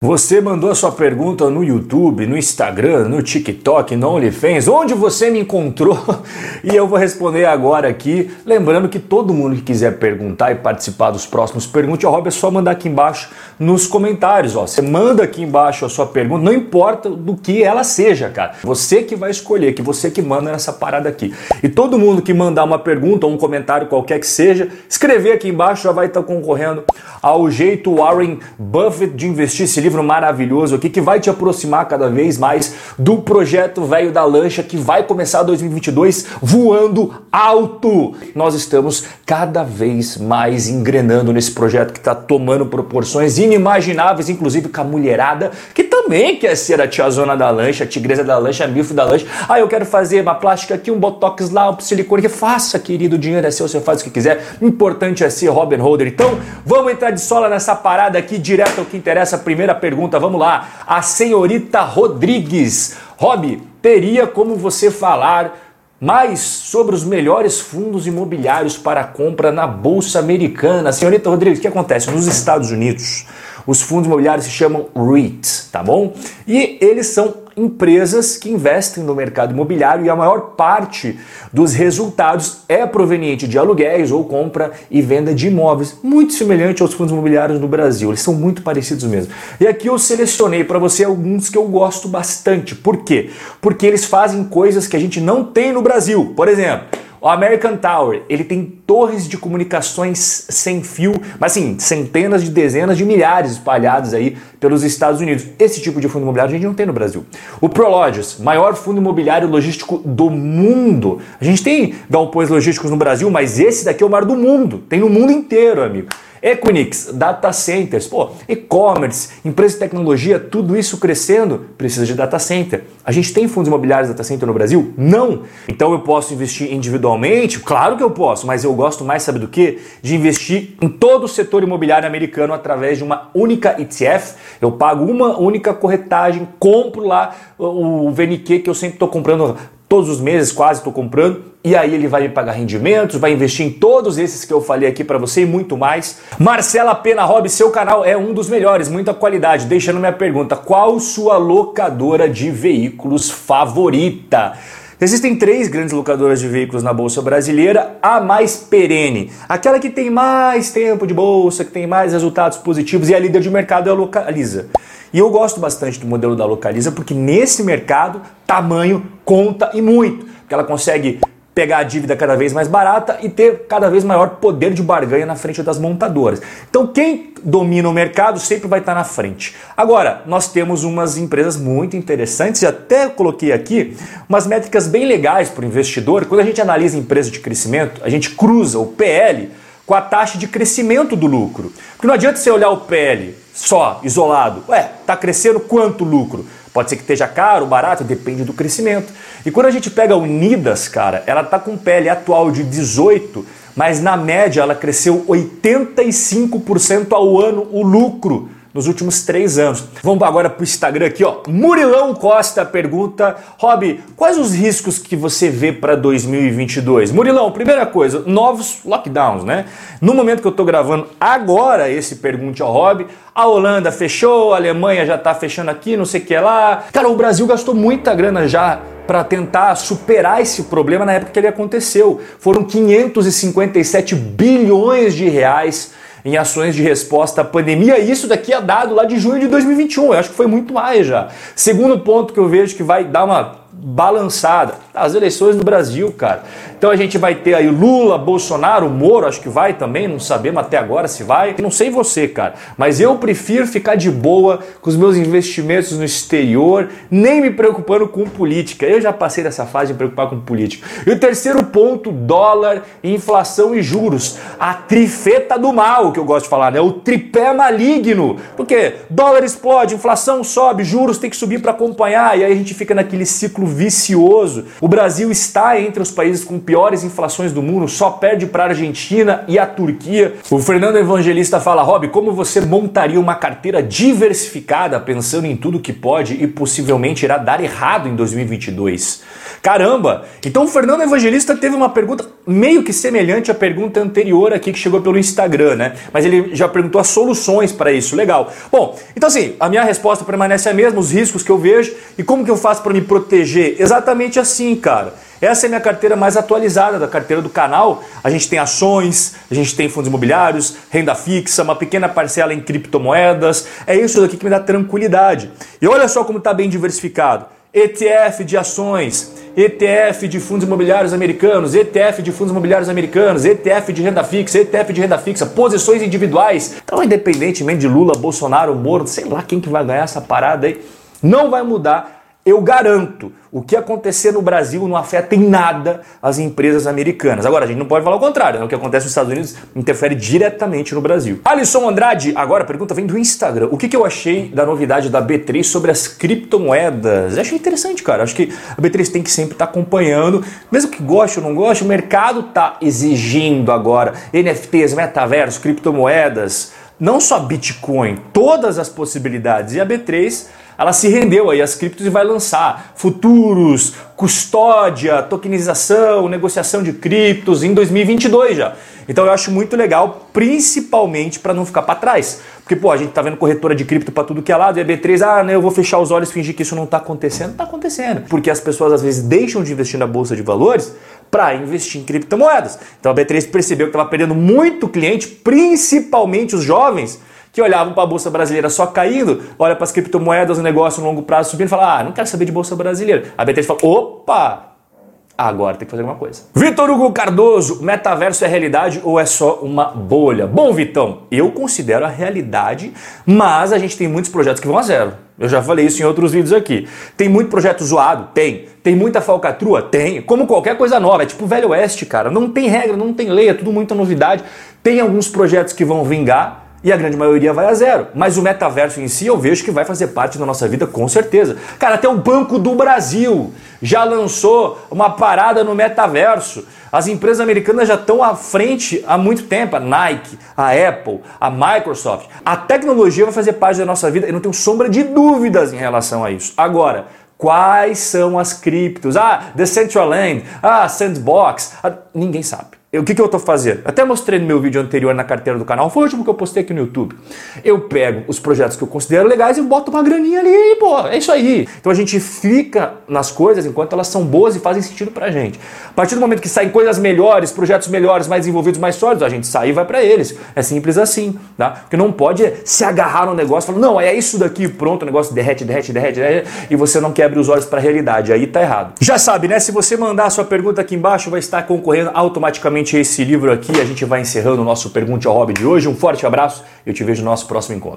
Você mandou a sua pergunta no YouTube, no Instagram, no TikTok, no OnlyFans, onde você me encontrou e eu vou responder agora aqui. Lembrando que todo mundo que quiser perguntar e participar dos próximos Pergunte ao Rob é só mandar aqui embaixo nos comentários. Ó. Você manda aqui embaixo a sua pergunta, não importa do que ela seja, cara. Você que vai escolher, que você que manda nessa parada aqui. E todo mundo que mandar uma pergunta ou um comentário qualquer que seja, escrever aqui embaixo já vai estar concorrendo ao jeito Warren Buffett de investir livro maravilhoso aqui que vai te aproximar cada vez mais do projeto velho da lancha que vai começar 2022 voando alto. Nós estamos cada vez mais engrenando nesse projeto que está tomando proporções inimagináveis, inclusive com a mulherada que também quer ser a tiazona da lancha, a tigresa da lancha, a milfo da lancha. Ah, eu quero fazer uma plástica aqui, um botox lá, um silicone aqui. Faça, querido, o dinheiro é seu, você faz o que quiser. Importante é ser Robin Holder. Então, vamos entrar de sola nessa parada aqui, direto ao que interessa. Primeira pergunta, vamos lá. A senhorita Rodrigues. Rob, teria como você falar mais sobre os melhores fundos imobiliários para compra na Bolsa Americana? Senhorita Rodrigues, o que acontece? Nos Estados Unidos, os fundos imobiliários se chamam REITs, tá bom? E eles são empresas que investem no mercado imobiliário e a maior parte dos resultados é proveniente de aluguéis ou compra e venda de imóveis, muito semelhante aos fundos imobiliários no Brasil. Eles são muito parecidos mesmo. E aqui eu selecionei para você alguns que eu gosto bastante. Por quê? Porque eles fazem coisas que a gente não tem no Brasil. Por exemplo, o American Tower, ele tem torres de comunicações sem fio, mas assim, centenas de dezenas de milhares espalhadas aí pelos Estados Unidos. Esse tipo de fundo imobiliário a gente não tem no Brasil. O Prologis, maior fundo imobiliário logístico do mundo. A gente tem galpões logísticos no Brasil, mas esse daqui é o maior do mundo. Tem no mundo inteiro, amigo. Equinix, data centers, pô, e-commerce, empresa de tecnologia, tudo isso crescendo, precisa de data center. A gente tem fundos imobiliários data center no Brasil? Não. Então eu posso investir individualmente? Claro que eu posso, mas eu gosto mais, sabe do que? De investir em todo o setor imobiliário americano através de uma única ETF. Eu pago uma única corretagem, compro lá o VNQ que eu sempre estou comprando todos os meses quase estou comprando e aí ele vai me pagar rendimentos, vai investir em todos esses que eu falei aqui para você e muito mais. Marcela Pena Rob, seu canal é um dos melhores, muita qualidade. Deixando minha pergunta, qual sua locadora de veículos favorita? Existem três grandes locadoras de veículos na bolsa brasileira, a mais perene, aquela que tem mais tempo de bolsa, que tem mais resultados positivos e a líder de mercado é a Localiza. E eu gosto bastante do modelo da Localiza porque nesse mercado tamanho conta e muito, porque ela consegue pegar a dívida cada vez mais barata e ter cada vez maior poder de barganha na frente das montadoras. Então, quem domina o mercado sempre vai estar na frente. Agora, nós temos umas empresas muito interessantes e até coloquei aqui umas métricas bem legais para o investidor. Quando a gente analisa empresa de crescimento, a gente cruza o PL com a taxa de crescimento do lucro. Porque não adianta você olhar o PL só, isolado. Ué, está crescendo quanto lucro? Pode ser que esteja caro, barato, depende do crescimento. E quando a gente pega a Unidas, cara, ela está com PL atual de 18, mas na média ela cresceu 85% ao ano o lucro nos últimos três anos. Vamos agora para o Instagram aqui, ó. Murilão Costa pergunta: Rob, quais os riscos que você vê para 2022? Murilão, primeira coisa, novos lockdowns, né? No momento que eu estou gravando agora esse Pergunte ao Rob, a Holanda fechou, a Alemanha já está fechando aqui, não sei o que lá. Cara, o Brasil gastou muita grana já para tentar superar esse problema na época que ele aconteceu. Foram 557 bilhões de reais em ações de resposta à pandemia, isso daqui é dado lá de junho de 2021. Eu acho que foi muito mais já. Segundo ponto que eu vejo que vai dar uma balançada. As eleições do Brasil, cara. Então a gente vai ter aí Lula, Bolsonaro, Moro, acho que vai também, não sabemos até agora se vai. Não sei você, cara, mas eu prefiro ficar de boa com os meus investimentos no exterior, nem me preocupando com política. Eu já passei dessa fase de me preocupar com política. E o terceiro ponto, dólar, inflação e juros. A trifeta do mal, que eu gosto de falar, né? O tripé maligno. Porque dólar explode, inflação sobe, juros tem que subir para acompanhar, e aí a gente fica naquele ciclo vicioso. O Brasil está entre os países com piores inflações do mundo, só perde para a Argentina e a Turquia. O Fernando Evangelista fala: Rob, como você montaria uma carteira diversificada pensando em tudo que pode e possivelmente irá dar errado em 2022? Caramba! Então o Fernando Evangelista teve uma pergunta meio que semelhante à pergunta anterior aqui que chegou pelo Instagram, né? Mas ele já perguntou as soluções para isso. Legal. Bom, então assim, a minha resposta permanece a mesma, os riscos que eu vejo e como que eu faço para me proteger? Exatamente assim, cara. Essa é a minha carteira mais atualizada da carteira do canal. A gente tem ações, a gente tem fundos imobiliários, renda fixa, uma pequena parcela em criptomoedas. É isso daqui que me dá tranquilidade. E olha só como está bem diversificado. ETF de ações, ETF de fundos imobiliários americanos, ETF de fundos imobiliários americanos, ETF de renda fixa, ETF de renda fixa, posições individuais. Então, independentemente de Lula, Bolsonaro, Moro, sei lá quem que vai ganhar essa parada aí, não vai mudar eu garanto, o que acontecer no Brasil não afeta em nada as empresas americanas. Agora, a gente não pode falar o contrário, né? o que acontece nos Estados Unidos interfere diretamente no Brasil. Alisson Andrade, agora a pergunta vem do Instagram. O que, que eu achei da novidade da B3 sobre as criptomoedas? Eu achei interessante, cara. Acho que a B3 tem que sempre estar tá acompanhando, mesmo que goste ou não goste, o mercado está exigindo agora NFTs, metaverso, criptomoedas, não só Bitcoin, todas as possibilidades. E a B3 ela se rendeu aí às criptos e vai lançar futuros, custódia, tokenização, negociação de criptos em 2022 já. Então eu acho muito legal, principalmente para não ficar para trás. Porque, pô, a gente tá vendo corretora de cripto para tudo que é lado, e a B3, ah, né, eu vou fechar os olhos fingir que isso não tá acontecendo. Tá acontecendo. Porque as pessoas às vezes deixam de investir na bolsa de valores para investir em criptomoedas. Então a B3 percebeu que estava perdendo muito cliente, principalmente os jovens, que olhavam para a bolsa brasileira só caindo, olha para as criptomoedas, o negócio no longo prazo subindo e fala: "Ah, não quero saber de bolsa brasileira". A B3 fala: "Opa, Agora tem que fazer alguma coisa. Vitor Hugo Cardoso, metaverso é realidade ou é só uma bolha? Bom, Vitão, eu considero a realidade, mas a gente tem muitos projetos que vão a zero. Eu já falei isso em outros vídeos aqui. Tem muito projeto zoado? Tem. Tem muita falcatrua? Tem. Como qualquer coisa nova. É tipo Velho Oeste, cara. Não tem regra, não tem lei, é tudo muita novidade. Tem alguns projetos que vão vingar, e a grande maioria vai a zero. Mas o metaverso em si eu vejo que vai fazer parte da nossa vida com certeza. Cara, até o Banco do Brasil já lançou uma parada no metaverso. As empresas americanas já estão à frente há muito tempo. A Nike, a Apple, a Microsoft. A tecnologia vai fazer parte da nossa vida. Eu não tenho sombra de dúvidas em relação a isso. Agora, quais são as criptos? Ah, Decentraland, ah, Sandbox. Ah, ninguém sabe. O que, que eu estou fazendo? Até mostrei no meu vídeo anterior na carteira do canal, foi o último que eu postei aqui no YouTube. Eu pego os projetos que eu considero legais e boto uma graninha ali e, pô, é isso aí. Então a gente fica nas coisas enquanto elas são boas e fazem sentido pra gente. A partir do momento que saem coisas melhores, projetos melhores, mais desenvolvidos, mais sólidos, a gente sai e vai para eles. É simples assim, tá? Porque não pode se agarrar no negócio e falar, não, é isso daqui, pronto, o negócio derrete, derrete, derrete, derrete, e você não quebra os olhos para a realidade. Aí tá errado. Já sabe, né? Se você mandar a sua pergunta aqui embaixo, vai estar concorrendo automaticamente esse livro aqui. A gente vai encerrando o nosso Pergunte ao Hobby de hoje. Um forte abraço e eu te vejo no nosso próximo encontro.